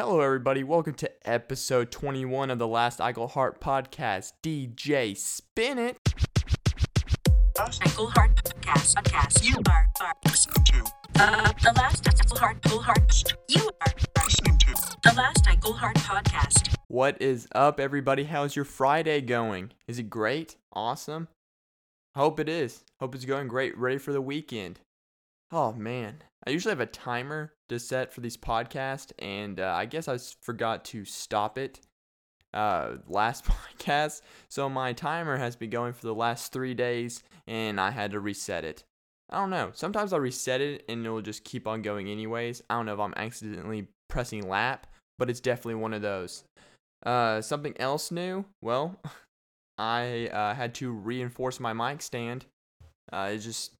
Hello, everybody. Welcome to episode 21 of the Last Iglehart podcast. DJ Spin It. Iglehart Podcast. Podcast. You are, are listening to uh, the last Iglehart Heart. You are listening to the last Iglehart Podcast. What is up, everybody? How's your Friday going? Is it great? Awesome? Hope it is. Hope it's going great. Ready for the weekend. Oh, man. I usually have a timer to set for these podcasts, and uh, I guess I forgot to stop it uh, last podcast. So my timer has been going for the last three days, and I had to reset it. I don't know. Sometimes I'll reset it and it'll just keep on going anyways. I don't know if I'm accidentally pressing lap, but it's definitely one of those. Uh, something else new? Well, I uh, had to reinforce my mic stand. Uh, it just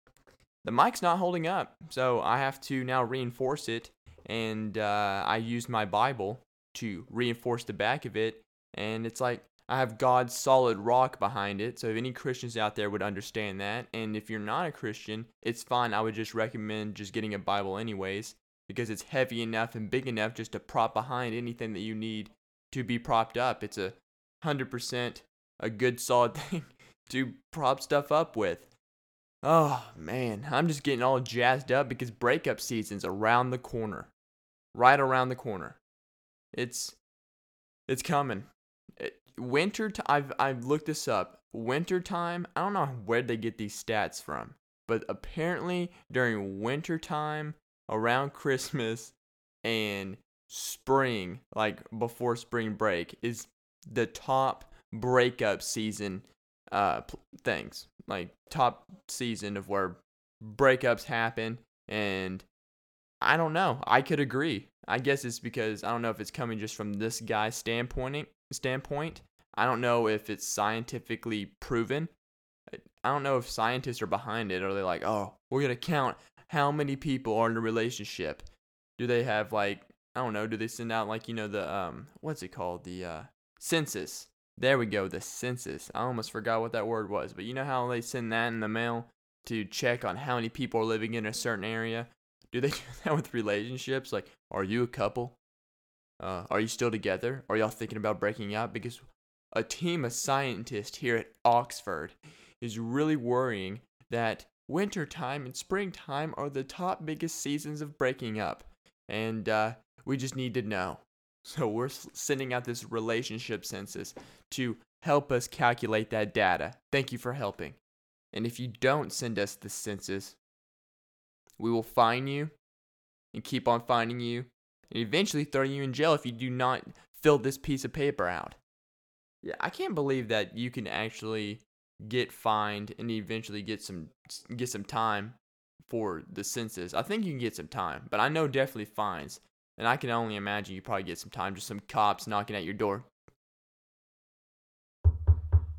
the mic's not holding up, so I have to now reinforce it. And uh, I used my Bible to reinforce the back of it, and it's like I have God's solid rock behind it. So if any Christians out there would understand that, and if you're not a Christian, it's fine. I would just recommend just getting a Bible anyways, because it's heavy enough and big enough just to prop behind anything that you need to be propped up. It's a hundred percent a good solid thing to prop stuff up with. Oh man, I'm just getting all jazzed up because breakup season's around the corner. Right around the corner. It's it's coming. It, winter t- I've I've looked this up. Winter time, I don't know where they get these stats from, but apparently during winter time around Christmas and spring, like before spring break is the top breakup season uh things like top season of where breakups happen and I don't know. I could agree. I guess it's because I don't know if it's coming just from this guy's standpoint standpoint. I don't know if it's scientifically proven. I don't know if scientists are behind it. Are they like, oh, we're gonna count how many people are in a relationship? Do they have like I don't know, do they send out like, you know, the um what's it called? The uh census. There we go, the census. I almost forgot what that word was, but you know how they send that in the mail to check on how many people are living in a certain area? Do they do that with relationships? Like, are you a couple? Uh, are you still together? Are y'all thinking about breaking up? Because a team of scientists here at Oxford is really worrying that wintertime and springtime are the top biggest seasons of breaking up. And uh, we just need to know. So we're sending out this relationship census to help us calculate that data. Thank you for helping. And if you don't send us the census, we will fine you and keep on finding you and eventually throw you in jail if you do not fill this piece of paper out. Yeah, I can't believe that you can actually get fined and eventually get some get some time for the census. I think you can get some time, but I know definitely fines. And I can only imagine you probably get some time, just some cops knocking at your door.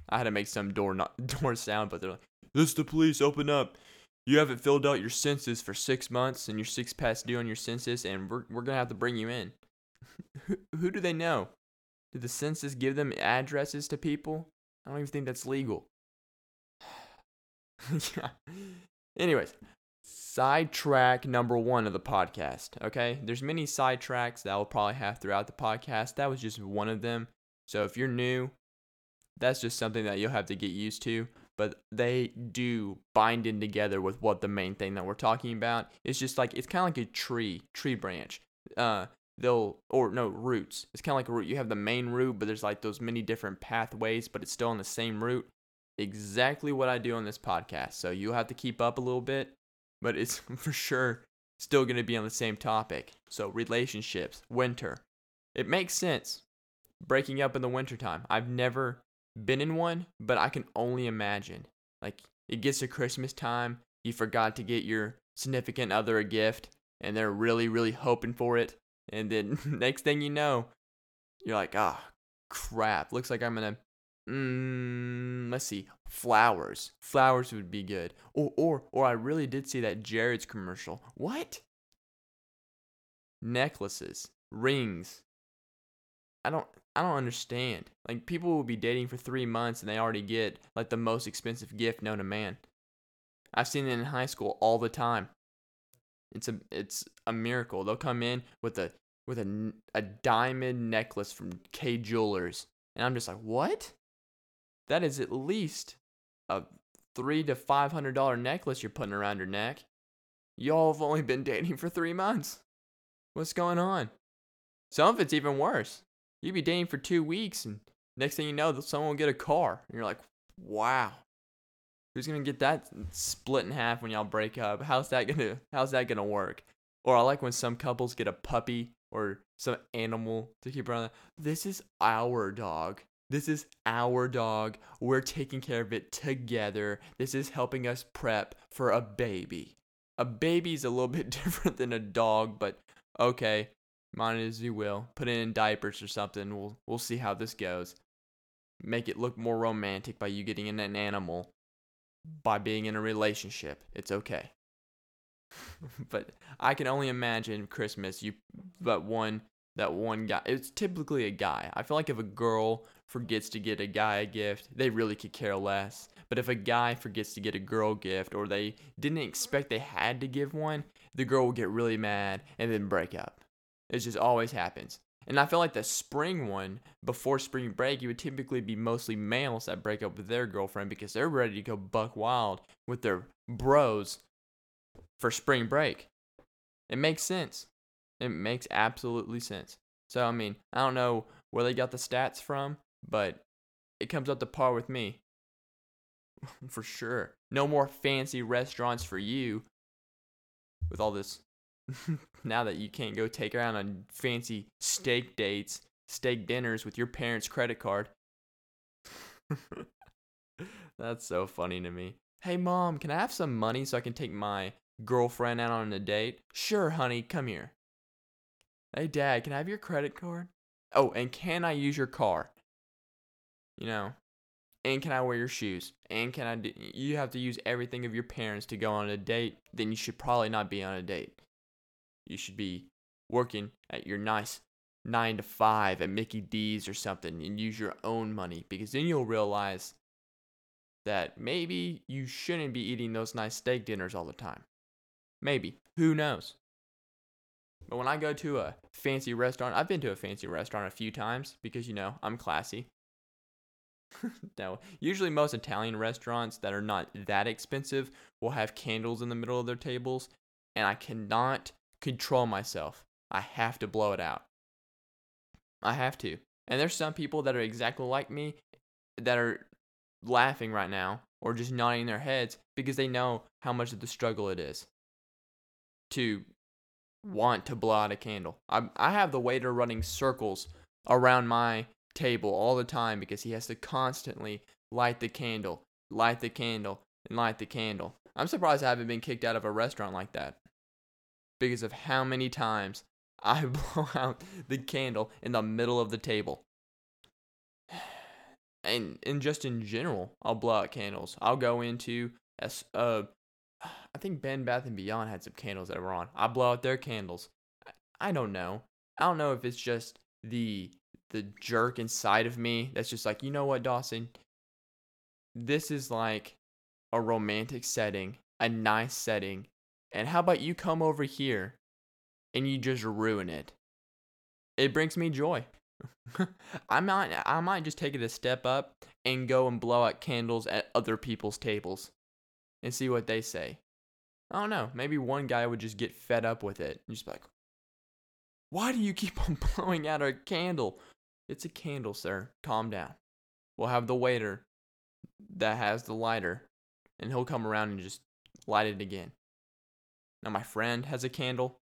I had to make some door no- door sound, but they're like, "This is the police. Open up. You haven't filled out your census for six months, and you're six past due on your census, and we're we're gonna have to bring you in." who, who do they know? Did the census give them addresses to people? I don't even think that's legal. yeah. Anyways, sidetrack number one of the podcast. Okay, there's many sidetracks that I'll probably have throughout the podcast. That was just one of them. So if you're new, that's just something that you'll have to get used to. But they do bind in together with what the main thing that we're talking about. It's just like it's kind of like a tree, tree branch. Uh, they'll or no roots. It's kind of like a root. You have the main root, but there's like those many different pathways, but it's still on the same root. Exactly what I do on this podcast. So you'll have to keep up a little bit, but it's for sure still going to be on the same topic. So relationships, winter. It makes sense. Breaking up in the wintertime. I've never been in one, but I can only imagine. Like it gets to Christmas time, you forgot to get your significant other a gift, and they're really, really hoping for it. And then next thing you know, you're like, ah, crap. Looks like I'm gonna. Mm, let's see, flowers. Flowers would be good. Or, or, or I really did see that Jared's commercial. What? Necklaces, rings. I don't, I don't understand. Like people will be dating for three months and they already get like the most expensive gift known to man. I've seen it in high school all the time. It's a it's a miracle. They'll come in with a with a, a diamond necklace from Kay Jewelers. And I'm just like, what? That is at least a three to five hundred dollar necklace you're putting around your neck. Y'all have only been dating for three months. What's going on? Some of it's even worse. You'd be dating for two weeks, and next thing you know, someone will get a car. And you're like, wow. Who's gonna get that split in half when y'all break up? How's that gonna how's that gonna work? Or I like when some couples get a puppy or some animal to keep around. This is our dog. This is our dog. We're taking care of it together. This is helping us prep for a baby. A baby's a little bit different than a dog, but okay, mind it as you will. Put it in diapers or something. We'll we'll see how this goes. Make it look more romantic by you getting in an animal by being in a relationship. It's okay. but I can only imagine Christmas you but one that one guy it's typically a guy. I feel like if a girl forgets to get a guy a gift, they really could care less. But if a guy forgets to get a girl gift or they didn't expect they had to give one, the girl will get really mad and then break up. It just always happens. And I feel like the spring one, before spring break, you would typically be mostly males that break up with their girlfriend because they're ready to go buck wild with their bros for spring break. It makes sense. It makes absolutely sense. So, I mean, I don't know where they got the stats from, but it comes up to par with me. for sure. No more fancy restaurants for you with all this now that you can't go take out on fancy steak dates, steak dinners with your parents' credit card. That's so funny to me. Hey, mom, can I have some money so I can take my girlfriend out on a date? Sure, honey, come here. Hey, dad, can I have your credit card? Oh, and can I use your car? You know, and can I wear your shoes? And can I do, you have to use everything of your parents to go on a date, then you should probably not be on a date. You should be working at your nice 9 to 5 at Mickey D's or something and use your own money because then you'll realize that maybe you shouldn't be eating those nice steak dinners all the time. Maybe. Who knows? But when I go to a fancy restaurant, I've been to a fancy restaurant a few times because, you know, I'm classy. now, usually most Italian restaurants that are not that expensive will have candles in the middle of their tables, and I cannot control myself. I have to blow it out. I have to. And there's some people that are exactly like me that are laughing right now or just nodding their heads because they know how much of the struggle it is to want to blow out a candle. I, I have the waiter running circles around my table all the time because he has to constantly light the candle, light the candle, and light the candle. I'm surprised I haven't been kicked out of a restaurant like that because of how many times I blow out the candle in the middle of the table. And and just in general, I'll blow out candles. I'll go into as uh I think Bed Bath and Beyond had some candles that were on. I blow out their candles. I don't know. I don't know if it's just the the jerk inside of me that's just like, you know what, Dawson? This is like a romantic setting, a nice setting. And how about you come over here and you just ruin it? It brings me joy. I might I might just take it a step up and go and blow out candles at other people's tables and see what they say. I don't know. Maybe one guy would just get fed up with it and just be like, "Why do you keep on blowing out our candle? It's a candle, sir. Calm down. We'll have the waiter that has the lighter, and he'll come around and just light it again." Now my friend has a candle.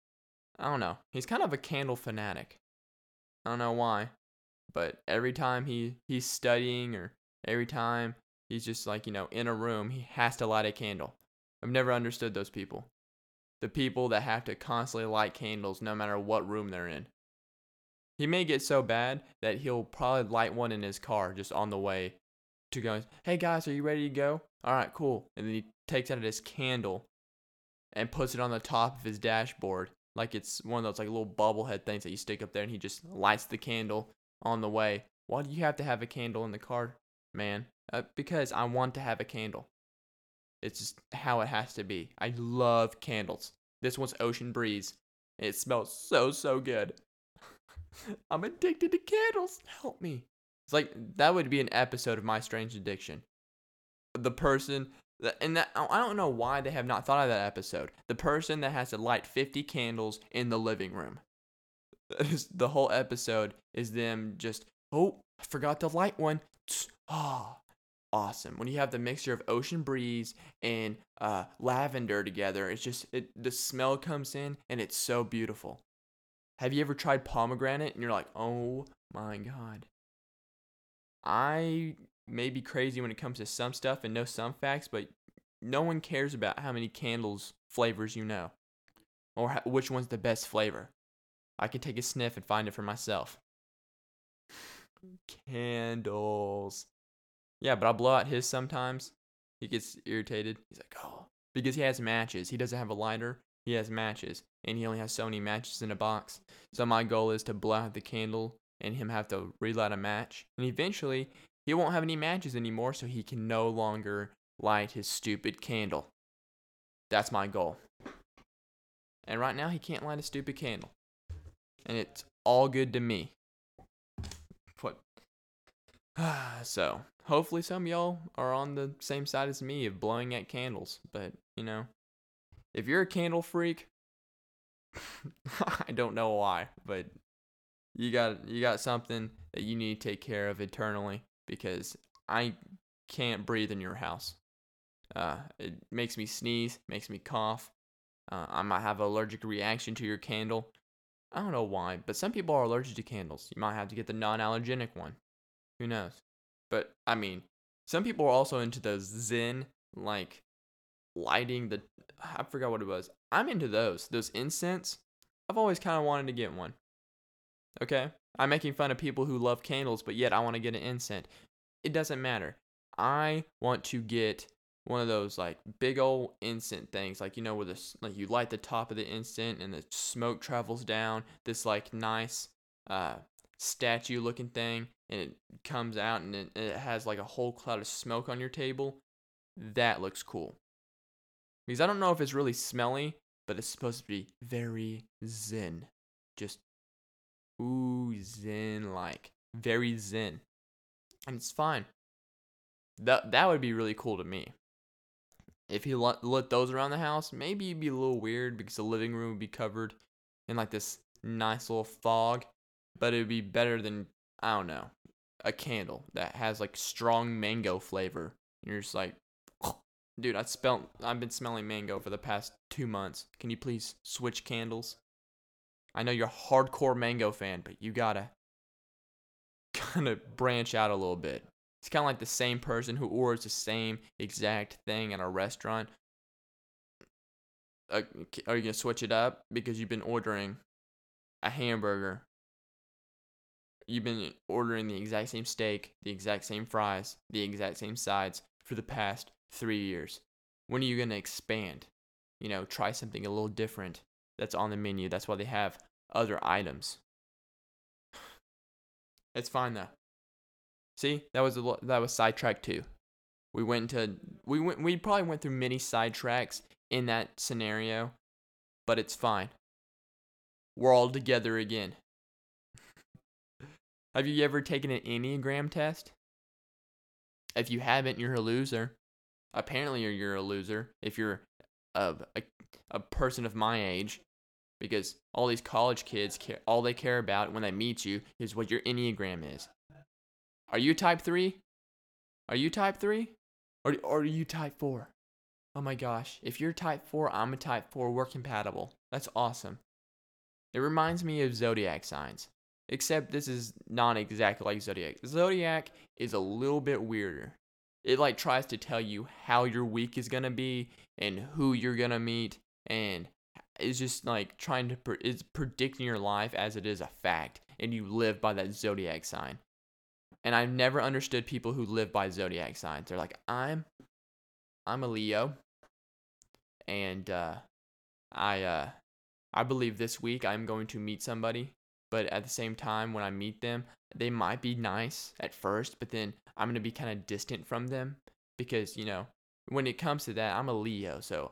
I don't know. He's kind of a candle fanatic. I don't know why, but every time he he's studying or every time he's just like, you know, in a room, he has to light a candle. I've never understood those people. The people that have to constantly light candles no matter what room they're in. He may get so bad that he'll probably light one in his car just on the way to go, hey guys, are you ready to go? All right, cool. And then he takes out his candle and puts it on the top of his dashboard like it's one of those like little bobblehead things that you stick up there and he just lights the candle on the way. Why do you have to have a candle in the car, man? Uh, because I want to have a candle. It's just how it has to be. I love candles. This one's Ocean Breeze. It smells so, so good. I'm addicted to candles. Help me. It's like that would be an episode of My Strange Addiction. The person that, and that I don't know why they have not thought of that episode. The person that has to light 50 candles in the living room. the whole episode is them just, oh, I forgot to light one. Ah, awesome. When you have the mixture of ocean breeze and uh, lavender together, it's just it, the smell comes in and it's so beautiful. Have you ever tried pomegranate and you're like, oh my god? I may be crazy when it comes to some stuff and know some facts, but no one cares about how many candles flavors you know or which one's the best flavor. I can take a sniff and find it for myself. Candles. Yeah, but I'll blow out his sometimes. He gets irritated. He's like, oh, because he has matches. He doesn't have a lighter. He has matches, and he only has so many matches in a box. So my goal is to blow out the candle and him have to relight a match, and eventually he won't have any matches anymore, so he can no longer light his stupid candle. That's my goal. And right now he can't light a stupid candle, and it's all good to me. What? so hopefully some y'all are on the same side as me of blowing at candles. But, you know, if you're a candle freak, I don't know why, but you got you got something that you need to take care of eternally because I can't breathe in your house. Uh, it makes me sneeze, makes me cough. Uh, I might have an allergic reaction to your candle. I don't know why, but some people are allergic to candles. You might have to get the non-allergenic one. Who knows? But I mean, some people are also into those Zen like lighting the I forgot what it was. I'm into those. Those incense. I've always kind of wanted to get one. Okay? I'm making fun of people who love candles, but yet I want to get an incense. It doesn't matter. I want to get one of those like big old incense things, like you know, where this like you light the top of the incense and the smoke travels down this like nice uh statue looking thing and it comes out and it, it has like a whole cloud of smoke on your table, that looks cool. Because I don't know if it's really smelly, but it's supposed to be very zen. Just ooh zen like. Very zen. And it's fine. That that would be really cool to me. If he lit, those around the house, maybe it'd be a little weird because the living room would be covered in like this nice little fog, but it would be better than I don't know a candle that has like strong mango flavor. You're just like, dude, I spelt I've been smelling mango for the past two months. Can you please switch candles? I know you're a hardcore mango fan, but you gotta kind of branch out a little bit. It's kind of like the same person who orders the same exact thing at a restaurant. Uh, are you gonna switch it up because you've been ordering a hamburger you've been ordering the exact same steak, the exact same fries, the exact same sides for the past three years. When are you going to expand? You know, try something a little different that's on the menu. That's why they have other items. It's fine though. See, that was a, that was sidetrack two. We went to we went we probably went through many sidetracks in that scenario, but it's fine. We're all together again. Have you ever taken an Enneagram test? If you haven't, you're a loser. Apparently, you're you're a loser if you're a, a, a person of my age, because all these college kids care, all they care about when they meet you is what your Enneagram is. Are you type 3? Are you type 3? Or, or are you type 4? Oh my gosh, if you're type 4, I'm a type 4, we're compatible. That's awesome. It reminds me of zodiac signs. Except this is not exactly like Zodiac. Zodiac is a little bit weirder. It like tries to tell you how your week is gonna be and who you're gonna meet, and it's just like trying to pre- predicting your life as it is a fact, and you live by that zodiac sign. And I've never understood people who live by zodiac signs. They're like, I'm, I'm a Leo, and uh, I uh, I believe this week I'm going to meet somebody but at the same time when I meet them, they might be nice at first, but then I'm going to be kind of distant from them because, you know, when it comes to that, I'm a Leo, so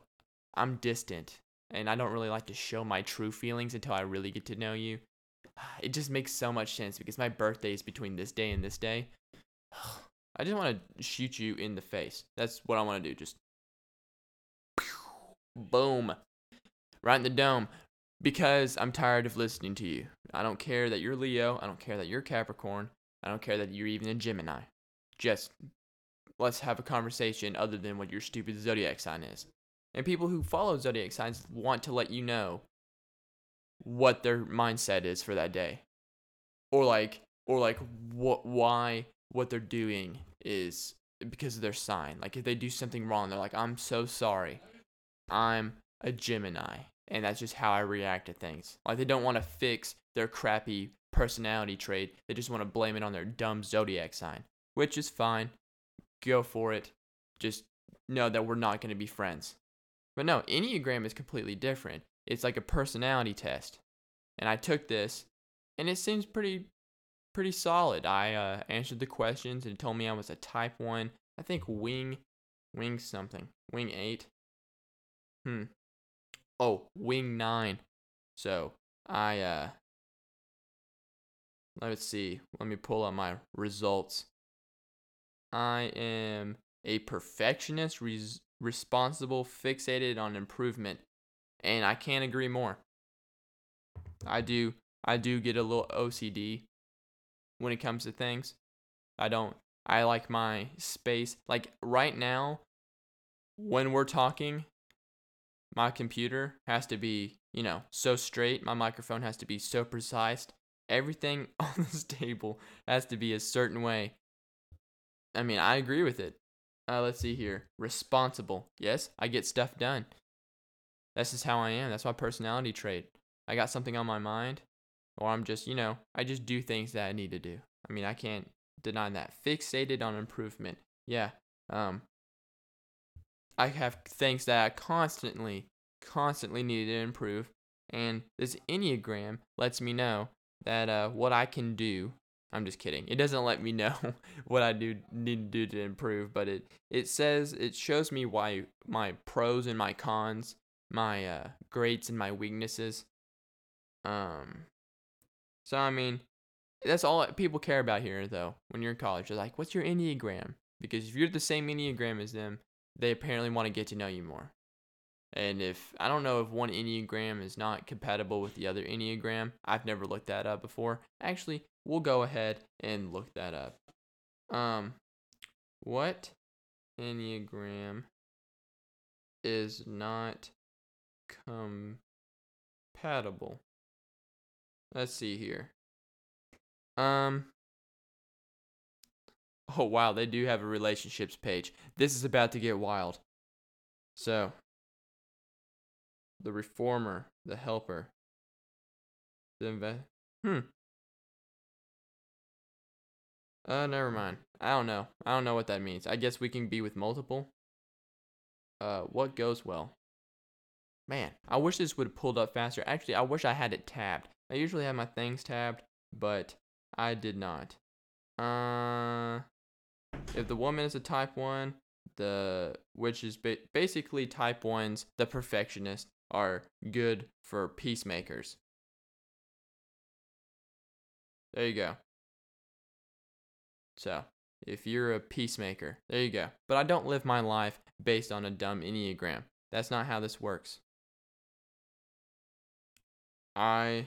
I'm distant and I don't really like to show my true feelings until I really get to know you. it just makes so much sense because my birthday is between this day and this day. I just want to shoot you in the face. That's what I want to do. Just boom, right in the dome. Because I'm tired of listening to you. I don't care that you're Leo. I don't care that you're Capricorn. I don't care that you're even a Gemini. Just let's have a conversation other than what your stupid zodiac sign is. And people who follow zodiac signs want to let you know what their mindset is for that day. Or like or like what why what they're doing is because of their sign. Like if they do something wrong, they're like, I'm so sorry. I'm a Gemini. And that's just how I react to things. Like they don't want to fix their crappy personality trait. They just want to blame it on their dumb zodiac sign, which is fine. Go for it. Just know that we're not going to be friends. But no, Enneagram is completely different. It's like a personality test. And I took this and it seems pretty pretty solid. I uh, answered the questions and it told me I was a type 1. I think wing wing something. Wing 8. Hmm. Oh, wing 9. So, I uh Let's see. Let me pull up my results. I am a perfectionist, res- responsible, fixated on improvement, and I can't agree more. I do I do get a little OCD when it comes to things. I don't I like my space. Like right now when we're talking, my computer has to be, you know, so straight. My microphone has to be so precise. Everything on this table has to be a certain way. I mean, I agree with it. Uh, let's see here. Responsible. Yes, I get stuff done. That's just how I am. That's my personality trait. I got something on my mind, or I'm just, you know, I just do things that I need to do. I mean, I can't deny that. Fixated on improvement. Yeah. Um, I have things that I constantly, constantly need to improve. And this Enneagram lets me know that uh, what I can do. I'm just kidding. It doesn't let me know what I do need to do to improve, but it it says it shows me why my pros and my cons, my uh, greats and my weaknesses. Um, so I mean, that's all people care about here, though. When you're in college, they're like, "What's your enneagram?" Because if you're the same enneagram as them, they apparently want to get to know you more. And if I don't know if one Enneagram is not compatible with the other Enneagram, I've never looked that up before. Actually, we'll go ahead and look that up. Um, what Enneagram is not compatible? Let's see here. Um, oh wow, they do have a relationships page. This is about to get wild. So, the reformer, the helper, the inve- hmm. Uh, never mind. I don't know. I don't know what that means. I guess we can be with multiple. Uh, what goes well? Man, I wish this would have pulled up faster. Actually, I wish I had it tabbed. I usually have my things tabbed, but I did not. Uh, if the woman is a type 1, the which is ba- basically type 1's the perfectionist are good for peacemakers. There you go. So, if you're a peacemaker, there you go. But I don't live my life based on a dumb Enneagram. That's not how this works. I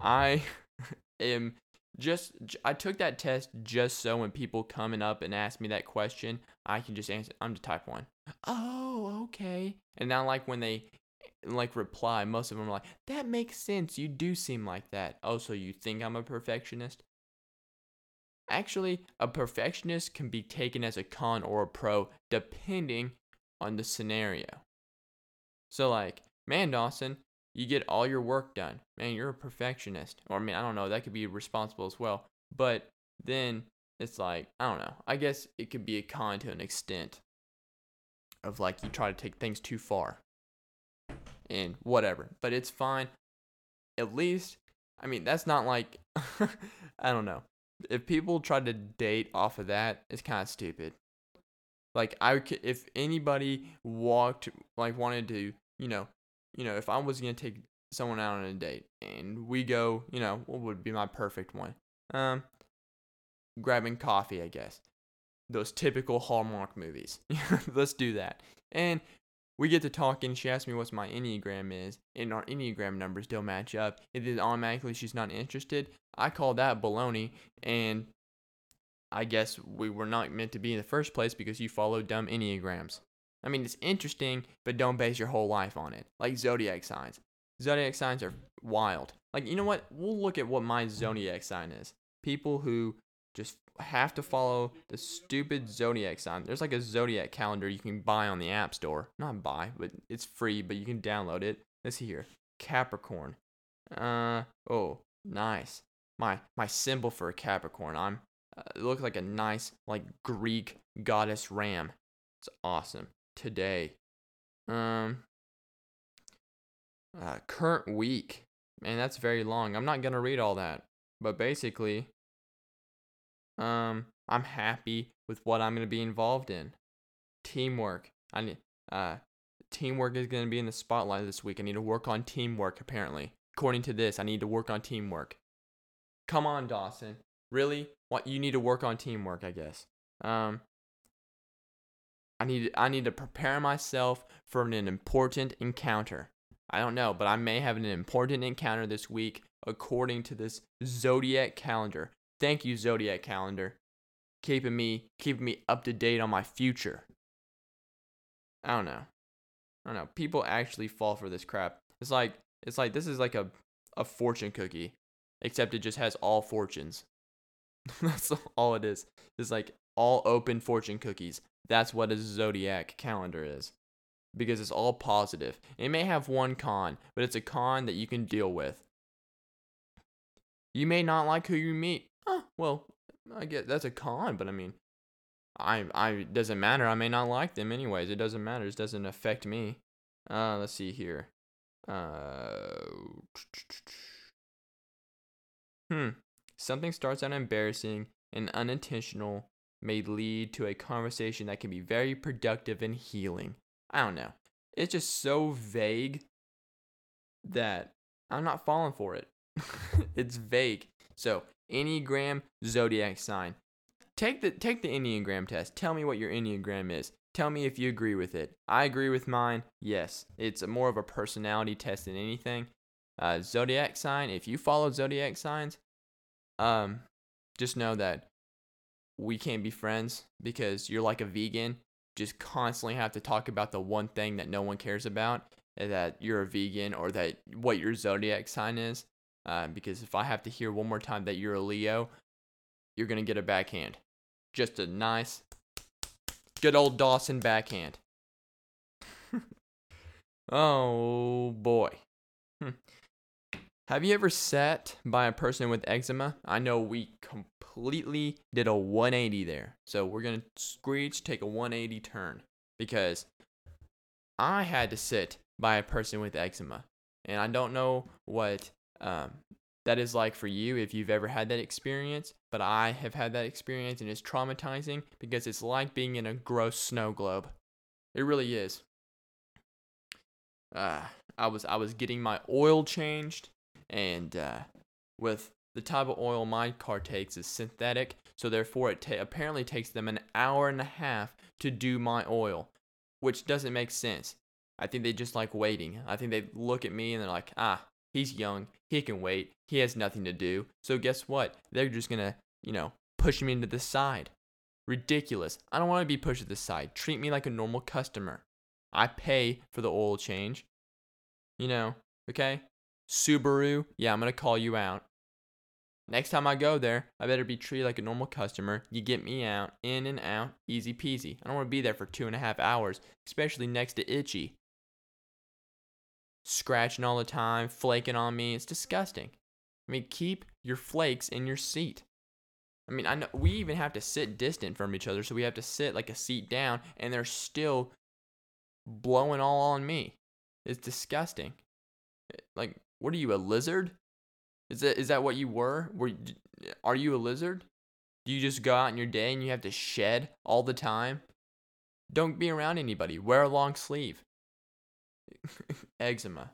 I am just I took that test just so when people coming up and ask me that question, I can just answer I'm the type 1. Oh, okay. And now like when they like reply, most of them are like, "That makes sense. You do seem like that." Oh, so you think I'm a perfectionist? Actually, a perfectionist can be taken as a con or a pro depending on the scenario. So like, man, Dawson, you get all your work done. Man, you're a perfectionist. Or I mean, I don't know, that could be responsible as well. But then it's like, I don't know. I guess it could be a con to an extent of like you try to take things too far and whatever. But it's fine. At least, I mean, that's not like, I don't know. If people try to date off of that, it's kind of stupid. Like I if anybody walked like wanted to, you know, you know, if I was gonna take someone out on a date and we go, you know, what would be my perfect one? Um, grabbing coffee, I guess. Those typical Hallmark movies. Let's do that. And we get to talking. She asks me what's my Enneagram is, and our Enneagram numbers don't match up. It is automatically she's not interested. I call that baloney, and I guess we were not meant to be in the first place because you follow dumb Enneagrams. I mean, it's interesting, but don't base your whole life on it. Like zodiac signs. Zodiac signs are wild. Like, you know what? We'll look at what my zodiac sign is. People who just have to follow the stupid zodiac sign. There's like a zodiac calendar you can buy on the App Store. Not buy, but it's free, but you can download it. Let's see here. Capricorn. Uh oh, nice. My my symbol for a Capricorn. I'm uh, it looks like a nice like Greek goddess ram. It's awesome. Today. Um uh, current week. Man, that's very long. I'm not gonna read all that. But basically, um, I'm happy with what I'm gonna be involved in. Teamwork. I need uh teamwork is gonna be in the spotlight this week. I need to work on teamwork apparently. According to this, I need to work on teamwork. Come on, Dawson. Really? What you need to work on teamwork, I guess. Um I need I need to prepare myself for an important encounter. I don't know, but I may have an important encounter this week according to this zodiac calendar. Thank you, zodiac calendar, keeping me keeping me up to date on my future. I don't know. I don't know. People actually fall for this crap. It's like it's like this is like a a fortune cookie, except it just has all fortunes. That's all it is. It's like all open fortune cookies. That's what a zodiac calendar is because it's all positive. It may have one con, but it's a con that you can deal with. You may not like who you meet. Well, I get that's a con, but I mean, I I doesn't matter. I may not like them anyways. It doesn't matter. It doesn't affect me. Uh, let's see here. Uh, hmm. Something starts out embarrassing and unintentional may lead to a conversation that can be very productive and healing. I don't know. It's just so vague that I'm not falling for it. it's vague. So, Enneagram zodiac sign. Take the take the Enneagram test. Tell me what your Enneagram is. Tell me if you agree with it. I agree with mine. Yes, it's more of a personality test than anything. Uh, zodiac sign. If you follow zodiac signs, um, just know that we can't be friends because you're like a vegan just constantly have to talk about the one thing that no one cares about that you're a vegan or that what your zodiac sign is. Uh, because if I have to hear one more time that you're a Leo, you're going to get a backhand. Just a nice, good old Dawson backhand. oh boy. Hmm. Have you ever sat by a person with eczema? I know we completely did a 180 there. So we're going to screech, take a 180 turn because I had to sit by a person with eczema. And I don't know what um, that is like for you if you've ever had that experience, but I have had that experience and it's traumatizing because it's like being in a gross snow globe. It really is. Uh, I was I was getting my oil changed and uh, with the type of oil my car takes is synthetic, so therefore it ta- apparently takes them an hour and a half to do my oil, which doesn't make sense. I think they just like waiting. I think they look at me and they're like, ah, he's young, he can wait, he has nothing to do. So guess what? They're just gonna, you know, push me into the side. Ridiculous. I don't want to be pushed to the side. Treat me like a normal customer. I pay for the oil change. You know, okay? Subaru, yeah, I'm going to call you out. Next time I go there, I better be treated like a normal customer. You get me out, in and out, easy peasy. I don't want to be there for two and a half hours, especially next to Itchy. Scratching all the time, flaking on me. It's disgusting. I mean, keep your flakes in your seat. I mean, I know we even have to sit distant from each other, so we have to sit like a seat down, and they're still blowing all on me. It's disgusting. Eh, like, what are you, a lizard? Is that is that what you were? Were are you a lizard? Do you just go out in your day and you have to shed all the time? Don't be around anybody. Wear a long sleeve. Eczema.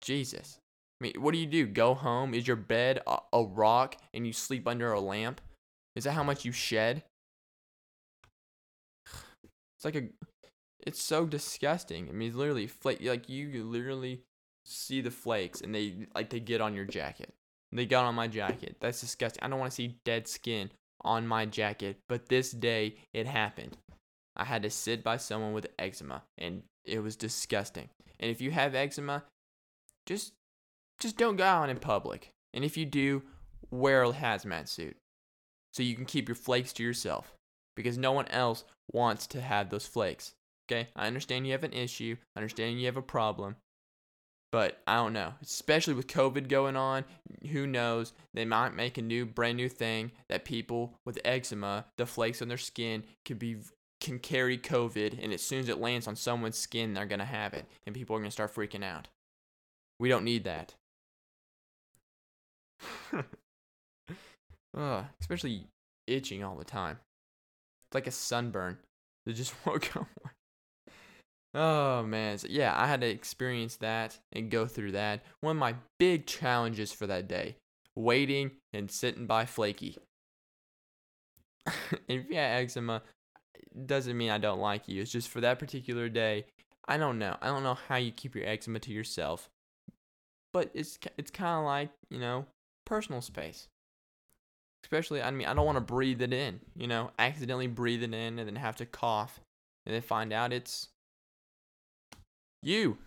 Jesus. I mean, what do you do? Go home? Is your bed a, a rock and you sleep under a lamp? Is that how much you shed? It's like a, it's so disgusting. I mean, literally flake. Like you literally see the flakes and they like they get on your jacket. They got on my jacket. That's disgusting. I don't want to see dead skin on my jacket. But this day it happened. I had to sit by someone with eczema and it was disgusting. And if you have eczema, just just don't go out in public. And if you do, wear a hazmat suit so you can keep your flakes to yourself because no one else wants to have those flakes. Okay? I understand you have an issue. I understand you have a problem. But I don't know. Especially with COVID going on, who knows? They might make a new brand new thing that people with eczema, the flakes on their skin could be can carry COVID and as soon as it lands on someone's skin, they're going to have it and people are going to start freaking out. We don't need that. Ugh, especially itching all the time. It's like a sunburn that just won't go away. Oh man, so, yeah, I had to experience that and go through that. One of my big challenges for that day, waiting and sitting by Flaky. if you have eczema, doesn't mean I don't like you. It's just for that particular day. I don't know. I don't know how you keep your eczema to yourself, but it's it's kind of like you know personal space. Especially, I mean, I don't want to breathe it in. You know, accidentally breathe it in and then have to cough and then find out it's you.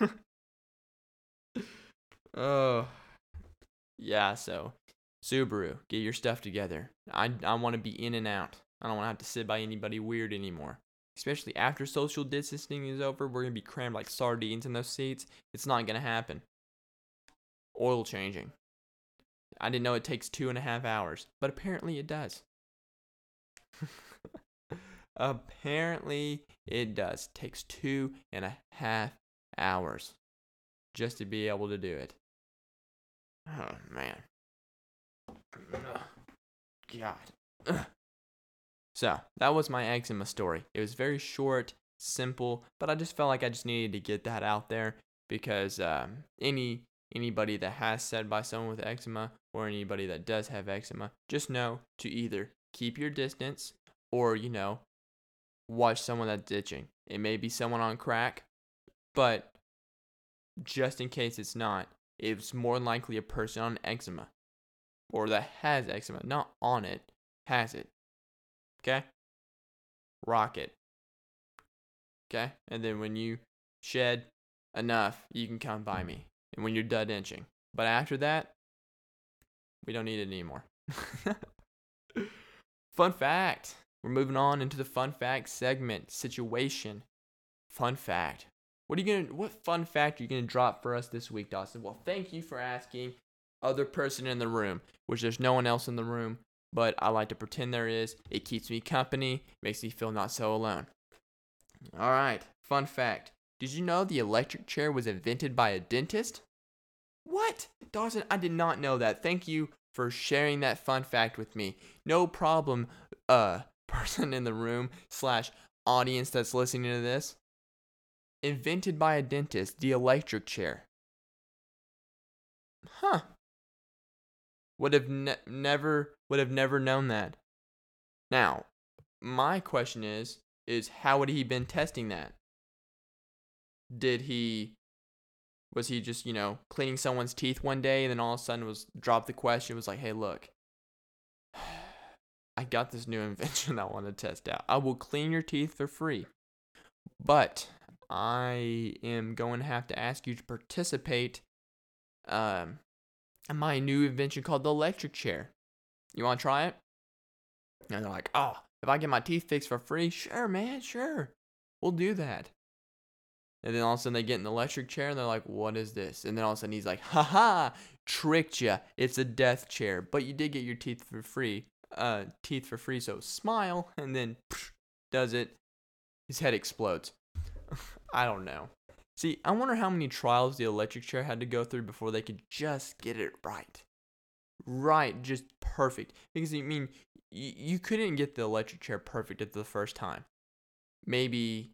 oh. Yeah, so Subaru, get your stuff together. I I want to be in and out. I don't want to have to sit by anybody weird anymore. Especially after social distancing is over, we're going to be crammed like sardines in those seats. It's not going to happen. Oil changing. I didn't know it takes two and a half hours, but apparently it does. apparently it does. It takes two and a half hours just to be able to do it. Oh, man. God. So that was my eczema story. It was very short, simple, but I just felt like I just needed to get that out there because um, any anybody that has said by someone with eczema or anybody that does have eczema, just know to either keep your distance or you know watch someone that's itching. It may be someone on crack, but just in case it's not, it's more likely a person on eczema or that has eczema, not on it, has it. Okay? Rocket. Okay? And then when you shed enough, you can come by me. And when you're done inching. But after that, we don't need it anymore. fun fact. We're moving on into the fun fact segment situation. Fun fact. What are you gonna what fun fact are you gonna drop for us this week, Dawson? Well, thank you for asking. Other person in the room, which there's no one else in the room but I like to pretend there is. It keeps me company, makes me feel not so alone. All right, fun fact. Did you know the electric chair was invented by a dentist? What? Dawson, I did not know that. Thank you for sharing that fun fact with me. No problem, uh, person in the room slash audience that's listening to this. Invented by a dentist, the electric chair. Huh. Would have ne- never would have never known that. Now, my question is is how would he been testing that? Did he was he just, you know, cleaning someone's teeth one day and then all of a sudden was dropped the question was like, "Hey, look. I got this new invention I want to test out. I will clean your teeth for free. But I am going to have to ask you to participate um my new invention called the electric chair. You want to try it? And they're like, oh, if I get my teeth fixed for free, sure, man, sure. We'll do that. And then all of a sudden they get the electric chair and they're like, what is this? And then all of a sudden he's like, haha, tricked you. It's a death chair. But you did get your teeth for free. Uh, teeth for free, so smile. And then psh, does it. His head explodes. I don't know. See, I wonder how many trials the electric chair had to go through before they could just get it right. Right, just perfect. Because, I mean, y- you couldn't get the electric chair perfect at the first time. Maybe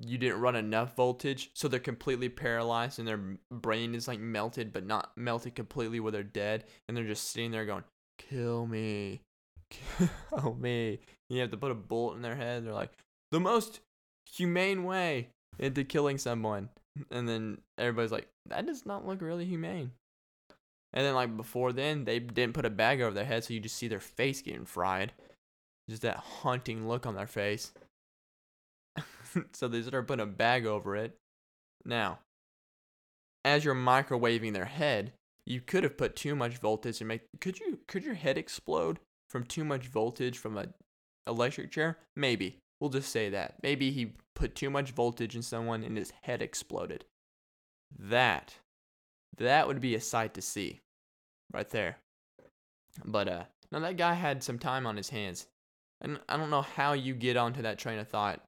you didn't run enough voltage, so they're completely paralyzed and their brain is like melted, but not melted completely where they're dead, and they're just sitting there going, "Kill me, kill me." You have to put a bullet in their head. They're like, "The most humane way into killing someone," and then everybody's like, "That does not look really humane." And then like before then, they didn't put a bag over their head, so you just see their face getting fried. Just that haunting look on their face. so they start putting a bag over it. Now, as you're microwaving their head, you could have put too much voltage and make could you could your head explode from too much voltage from a electric chair? Maybe. We'll just say that. Maybe he put too much voltage in someone and his head exploded. That that would be a sight to see. Right there. But uh now that guy had some time on his hands. And I don't know how you get onto that train of thought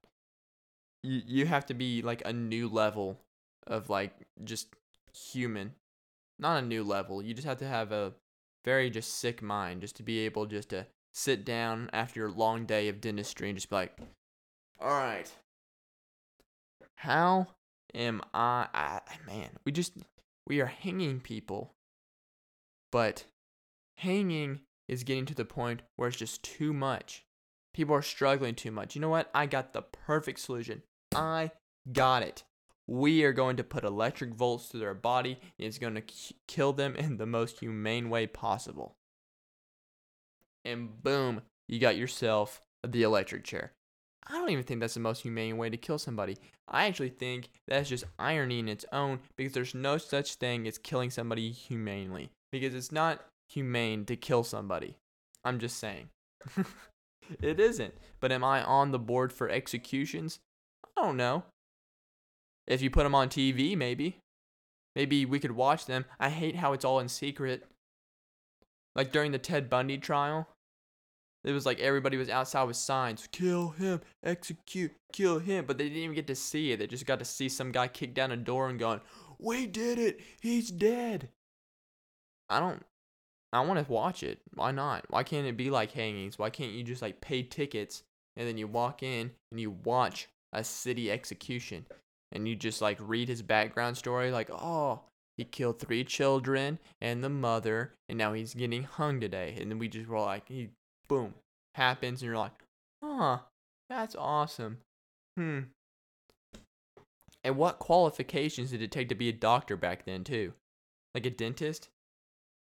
you you have to be like a new level of like just human not a new level you just have to have a very just sick mind just to be able just to sit down after your long day of dentistry and just be like all right how am i, I man we just we are hanging people but hanging is getting to the point where it's just too much people are struggling too much you know what i got the perfect solution I got it. We are going to put electric volts to their body and it's going to kill them in the most humane way possible. And boom, you got yourself the electric chair. I don't even think that's the most humane way to kill somebody. I actually think that's just irony in its own because there's no such thing as killing somebody humanely. Because it's not humane to kill somebody. I'm just saying. it isn't. But am I on the board for executions? I don't know. If you put them on TV, maybe. Maybe we could watch them. I hate how it's all in secret. Like during the Ted Bundy trial, it was like everybody was outside with signs kill him, execute, kill him. But they didn't even get to see it. They just got to see some guy kick down a door and going, We did it. He's dead. I don't. I want to watch it. Why not? Why can't it be like hangings? Why can't you just like pay tickets and then you walk in and you watch a city execution and you just like read his background story like oh he killed three children and the mother and now he's getting hung today and then we just were like he boom happens and you're like huh that's awesome hmm and what qualifications did it take to be a doctor back then too like a dentist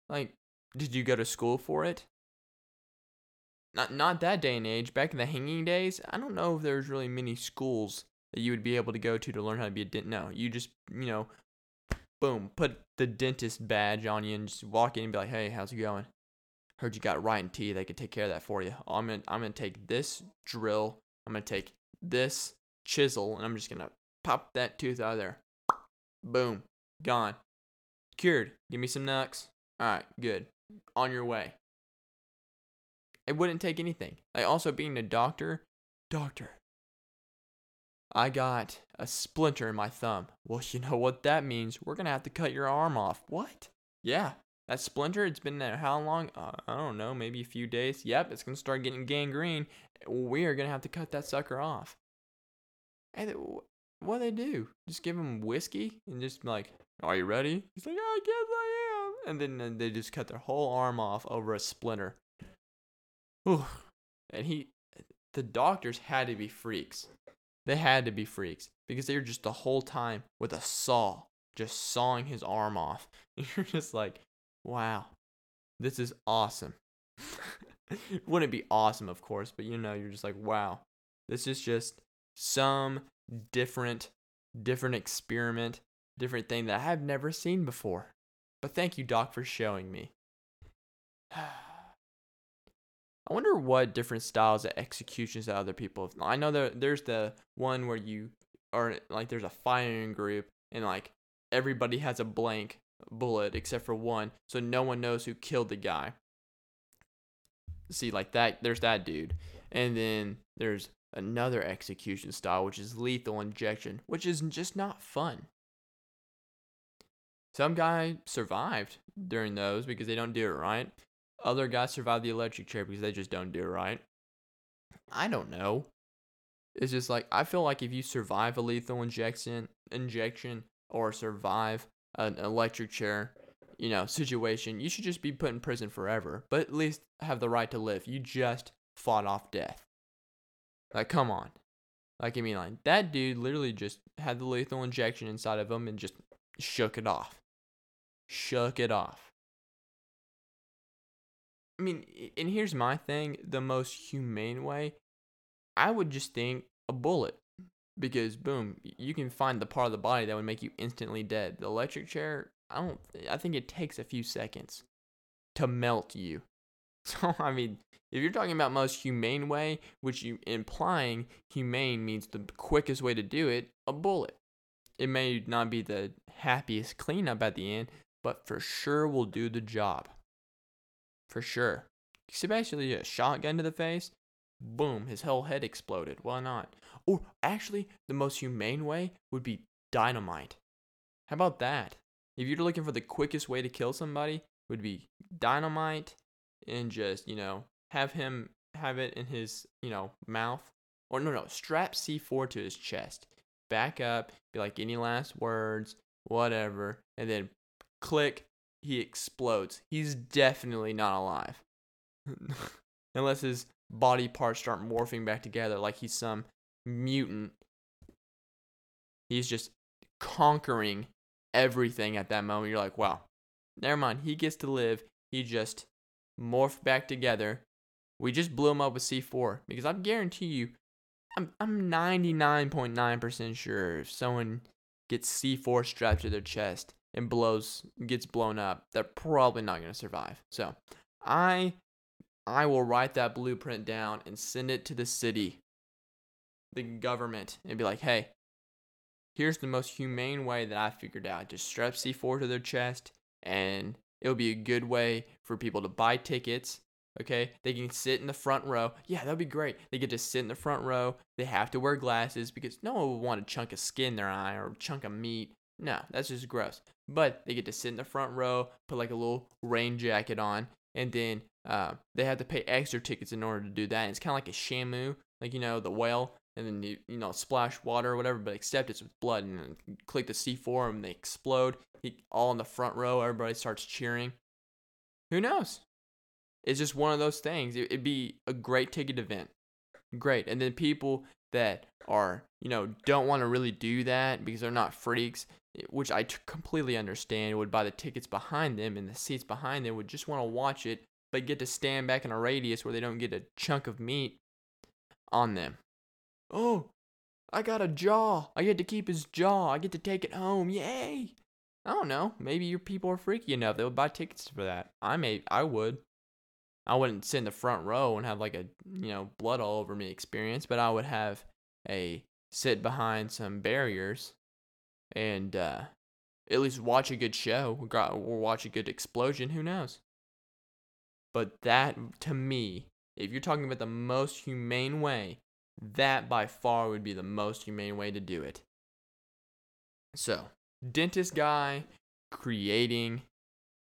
like did you go to school for it not not that day and age. Back in the hanging days, I don't know if there's really many schools that you would be able to go to to learn how to be a dentist. No, you just you know, boom, put the dentist badge on you and just walk in and be like, hey, how's it going? Heard you got rotten T They could take care of that for you. I'm gonna I'm gonna take this drill. I'm gonna take this chisel and I'm just gonna pop that tooth out of there. Boom, gone, cured. Give me some nucks. All right, good. On your way. It wouldn't take anything. Like also being a doctor, doctor. I got a splinter in my thumb. Well, you know what that means. We're gonna have to cut your arm off. What? Yeah, that splinter. It's been there how long? Uh, I don't know. Maybe a few days. Yep, it's gonna start getting gangrene. We are gonna have to cut that sucker off. And what do they do? Just give him whiskey and just like, are you ready? He's like, I guess I am. And then they just cut their whole arm off over a splinter. Ooh. And he, the doctors had to be freaks. They had to be freaks because they were just the whole time with a saw, just sawing his arm off. And you're just like, wow, this is awesome. Wouldn't be awesome, of course, but you know, you're just like, wow, this is just some different, different experiment, different thing that I have never seen before. But thank you, Doc, for showing me. I wonder what different styles of executions that other people have. I know there there's the one where you are like there's a firing group and like everybody has a blank bullet except for one, so no one knows who killed the guy. See, like that, there's that dude, and then there's another execution style which is lethal injection, which is just not fun. Some guy survived during those because they don't do it right. Other guys survive the electric chair because they just don't do it right. I don't know. It's just like I feel like if you survive a lethal injection, injection, or survive an electric chair, you know, situation, you should just be put in prison forever. But at least have the right to live. You just fought off death. Like, come on. Like, I mean, like that dude literally just had the lethal injection inside of him and just shook it off. Shook it off. I mean, and here's my thing the most humane way, I would just think a bullet. Because, boom, you can find the part of the body that would make you instantly dead. The electric chair, I don't, I think it takes a few seconds to melt you. So, I mean, if you're talking about most humane way, which you implying humane means the quickest way to do it, a bullet. It may not be the happiest cleanup at the end, but for sure will do the job. For sure. Especially a shotgun to the face, boom, his whole head exploded. Why not? Or actually, the most humane way would be dynamite. How about that? If you're looking for the quickest way to kill somebody, would be dynamite and just, you know, have him have it in his, you know, mouth. Or no, no, strap C4 to his chest. Back up, be like, any last words, whatever. And then click, he explodes. He's definitely not alive. Unless his body parts start morphing back together like he's some mutant. He's just conquering everything at that moment. You're like, wow, never mind. He gets to live. He just morphed back together. We just blew him up with C4 because I guarantee you, I'm I'm 99.9% sure if someone gets C4 strapped to their chest and blows gets blown up, they're probably not going to survive. So, I I will write that blueprint down and send it to the city, the government, and be like, "Hey, here's the most humane way that I figured out. Just strap C4 to their chest and it'll be a good way for people to buy tickets Okay, they can sit in the front row. Yeah, that'd be great. They get to sit in the front row. They have to wear glasses because no one would want a chunk of skin in their eye or a chunk of meat. No, that's just gross. But they get to sit in the front row, put like a little rain jacket on, and then uh, they have to pay extra tickets in order to do that. And it's kind of like a shamu, like you know the whale, and then you you know splash water or whatever, but except it's with blood. And click the C4 and they explode. He, all in the front row, everybody starts cheering. Who knows? It's just one of those things. It, would be a great ticket event. Great. And then people that are, you know, don't want to really do that because they're not freaks, eh, which I t- completely understand, would buy the tickets behind them and the seats behind them, would just want to watch it, but get to stand back in a radius where they don't get a chunk of meat on them. Oh, I got a jaw. I get to keep his jaw. I get to take it home. Yay! I don't know. Maybe your people are freaky enough. They would buy tickets for that. I may. I would. I wouldn't sit in the front row and have like a you know blood all over me experience, but I would have a sit behind some barriers and uh, at least watch a good show or watch a good explosion. Who knows? But that to me, if you're talking about the most humane way, that by far would be the most humane way to do it. So, dentist guy creating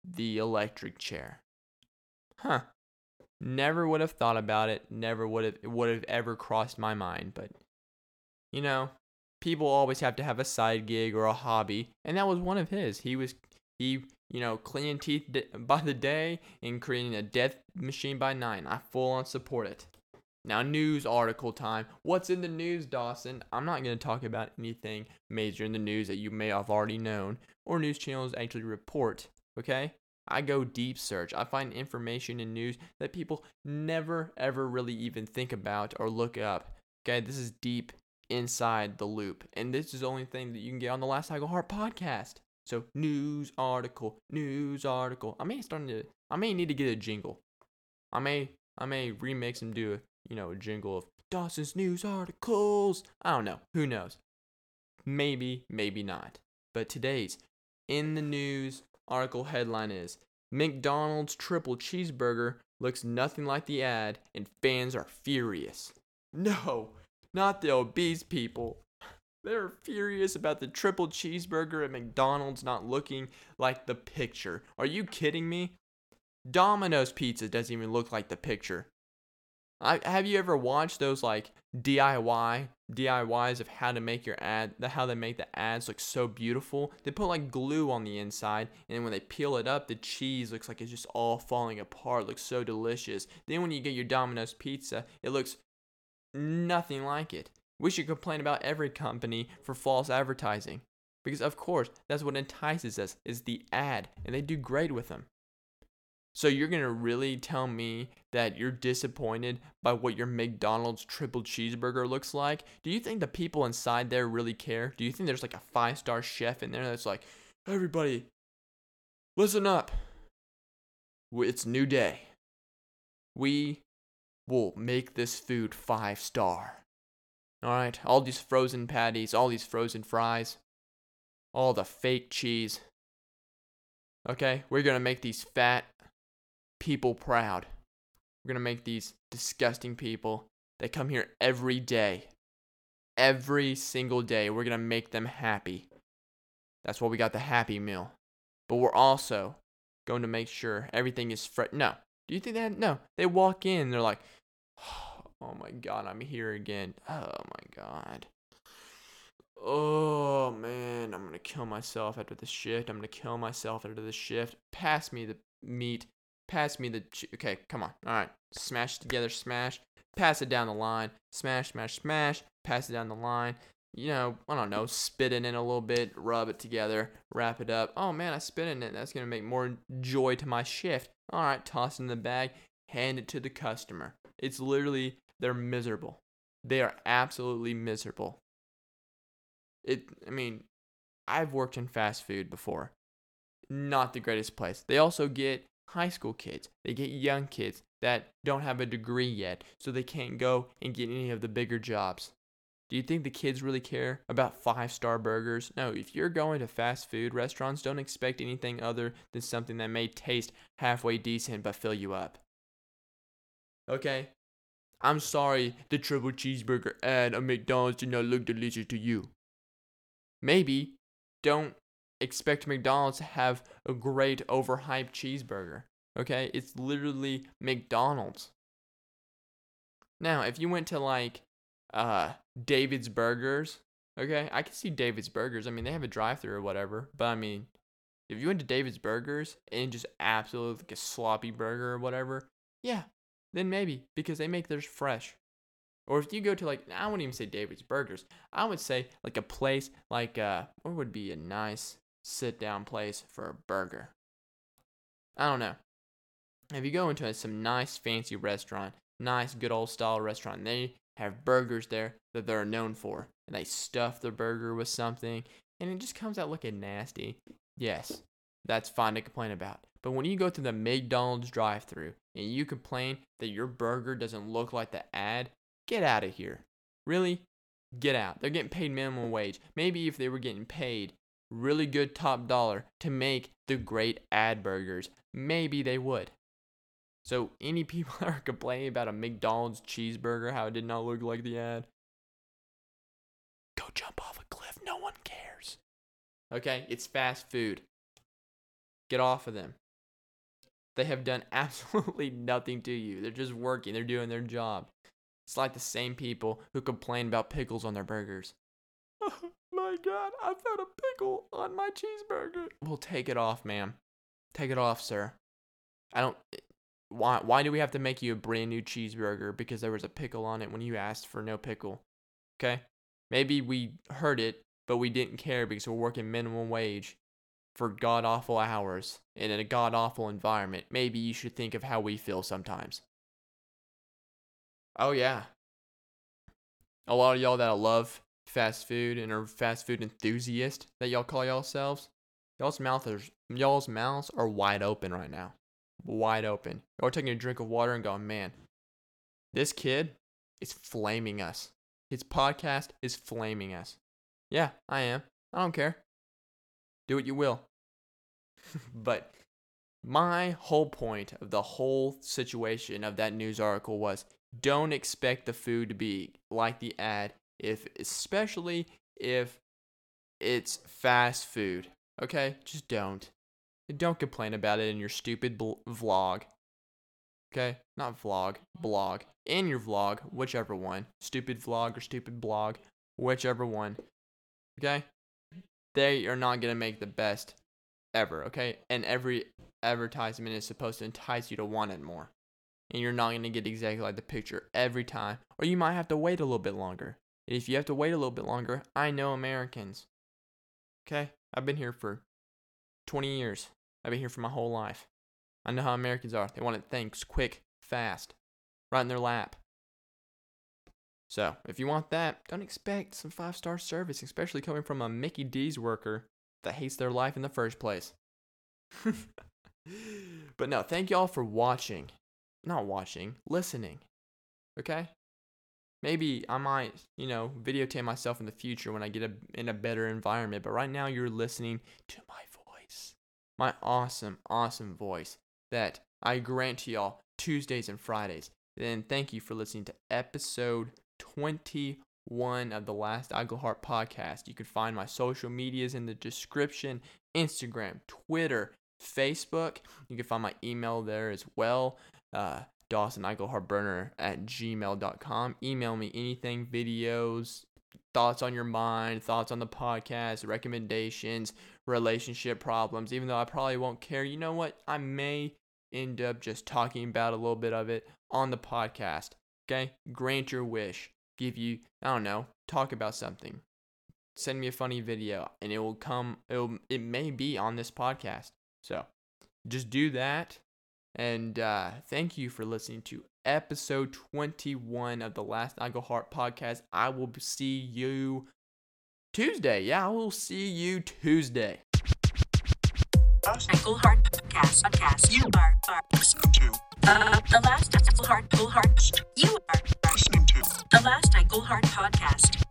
the electric chair. Huh. Never would have thought about it. Never would have would have ever crossed my mind. But you know, people always have to have a side gig or a hobby, and that was one of his. He was he you know cleaning teeth by the day and creating a death machine by nine. I full on support it. Now, news article time. What's in the news, Dawson? I'm not going to talk about anything major in the news that you may have already known or news channels actually report. Okay? I go deep search. I find information and news that people never ever really even think about or look up. Okay, this is deep inside the loop. And this is the only thing that you can get on the Last Iglehart podcast. So news article, news article. I may start to I may need to get a jingle. I may I may remix and do you know a jingle of Dawson's news articles. I don't know. Who knows? Maybe, maybe not. But today's in the news article headline is McDonald's triple cheeseburger looks nothing like the ad and fans are furious. No, not the obese people. They're furious about the triple cheeseburger at McDonald's not looking like the picture. Are you kidding me? Domino's pizza doesn't even look like the picture. I, have you ever watched those like DIY DIYs of how to make your ad, how they make the ads look so beautiful? They put like glue on the inside, and then when they peel it up, the cheese looks like it's just all falling apart. It looks so delicious. Then when you get your Domino's pizza, it looks nothing like it. We should complain about every company for false advertising. Because of course, that's what entices us is the ad, and they do great with them. So you're going to really tell me that you're disappointed by what your McDonald's triple cheeseburger looks like? Do you think the people inside there really care? Do you think there's like a five-star chef in there that's like, "Everybody, listen up. It's new day. We will make this food 5 star." All right, all these frozen patties, all these frozen fries, all the fake cheese. Okay, we're going to make these fat people proud. We're going to make these disgusting people that come here every day, every single day, we're going to make them happy. That's why we got the Happy Meal. But we're also going to make sure everything is fresh. No. Do you think that? No. They walk in, they're like, oh my God, I'm here again. Oh my God. Oh man, I'm gonna kill myself after the shift. I'm gonna kill myself after the shift. Pass me the meat. Pass me the. Okay, come on. All right. Smash together, smash. Pass it down the line. Smash, smash, smash. Pass it down the line. You know, I don't know, spit it in a little bit, rub it together, wrap it up. Oh man, I spit in it. That's going to make more joy to my shift. All right, toss it in the bag, hand it to the customer. It's literally, they're miserable. They are absolutely miserable. It, I mean, I've worked in fast food before. Not the greatest place. They also get high school kids, they get young kids that don't have a degree yet, so they can't go and get any of the bigger jobs. Do you think the kids really care about five star burgers? No, if you're going to fast food restaurants, don't expect anything other than something that may taste halfway decent but fill you up. Okay? I'm sorry the triple cheeseburger at McDonald's did not look delicious to you. Maybe don't expect McDonald's to have a great overhyped cheeseburger. Okay? It's literally McDonald's. Now, if you went to like uh David's Burgers, okay? I can see David's Burgers. I mean, they have a drive-through or whatever, but I mean, if you went to David's Burgers and just absolutely like a sloppy burger or whatever, yeah, then maybe because they make theirs fresh. Or if you go to like, I wouldn't even say David's Burgers. I would say like a place like uh, what would be a nice sit down place for a burger. I don't know. If you go into some nice fancy restaurant, nice good old style restaurant, they have burgers there that they're known for, and they stuff the burger with something, and it just comes out looking nasty. Yes, that's fine to complain about. But when you go to the McDonald's drive-through and you complain that your burger doesn't look like the ad, get out of here. Really? Get out. They're getting paid minimum wage. Maybe if they were getting paid really good top dollar to make the great ad burgers, maybe they would. So, any people that are complaining about a McDonald's cheeseburger, how it did not look like the ad, go jump off a cliff. No one cares. Okay? It's fast food. Get off of them. They have done absolutely nothing to you. They're just working, they're doing their job. It's like the same people who complain about pickles on their burgers. my god, I found a pickle on my cheeseburger. Well, take it off, ma'am. Take it off, sir. I don't. Why? Why do we have to make you a brand new cheeseburger because there was a pickle on it when you asked for no pickle? Okay. Maybe we heard it, but we didn't care because we're working minimum wage for god awful hours and in a god awful environment. Maybe you should think of how we feel sometimes. Oh yeah. A lot of y'all that I love fast food and are fast food enthusiast that y'all call yourselves, y'all's mouth is y'all's mouths are wide open right now. Wide open. Y'all taking a drink of water and going, man, this kid is flaming us. His podcast is flaming us. Yeah, I am. I don't care. Do what you will. but my whole point of the whole situation of that news article was don't expect the food to be like the ad if especially if it's fast food. Okay? Just don't. Don't complain about it in your stupid bl- vlog. Okay? Not vlog, blog. In your vlog, whichever one. Stupid vlog or stupid blog, whichever one. Okay? They are not going to make the best ever, okay? And every advertisement is supposed to entice you to want it more. And you're not going to get exactly like the picture every time. Or you might have to wait a little bit longer. If you have to wait a little bit longer, I know Americans. Okay? I've been here for 20 years. I've been here for my whole life. I know how Americans are. They want it things quick, fast, right in their lap. So, if you want that, don't expect some five star service, especially coming from a Mickey D's worker that hates their life in the first place. but no, thank y'all for watching. Not watching, listening. Okay? Maybe I might, you know, videotape myself in the future when I get a, in a better environment, but right now you're listening to my voice. My awesome, awesome voice that I grant to y'all Tuesdays and Fridays. Then thank you for listening to episode 21 of the Last Iglehart podcast. You can find my social medias in the description Instagram, Twitter, Facebook. You can find my email there as well. Uh, Dawson Burner at gmail.com. Email me anything, videos, thoughts on your mind, thoughts on the podcast, recommendations, relationship problems. Even though I probably won't care, you know what? I may end up just talking about a little bit of it on the podcast. Okay? Grant your wish. Give you, I don't know, talk about something. Send me a funny video and it will come, it'll, it may be on this podcast. So just do that. And uh, thank you for listening to episode 21 of the Last Iglehart podcast. I will see you Tuesday. Yeah, I will see you Tuesday. Iglehart Podcast. Podcast. You are, are listening to uh, the last Iglehart Pull Heart. You are listening to the last Iglehart Podcast.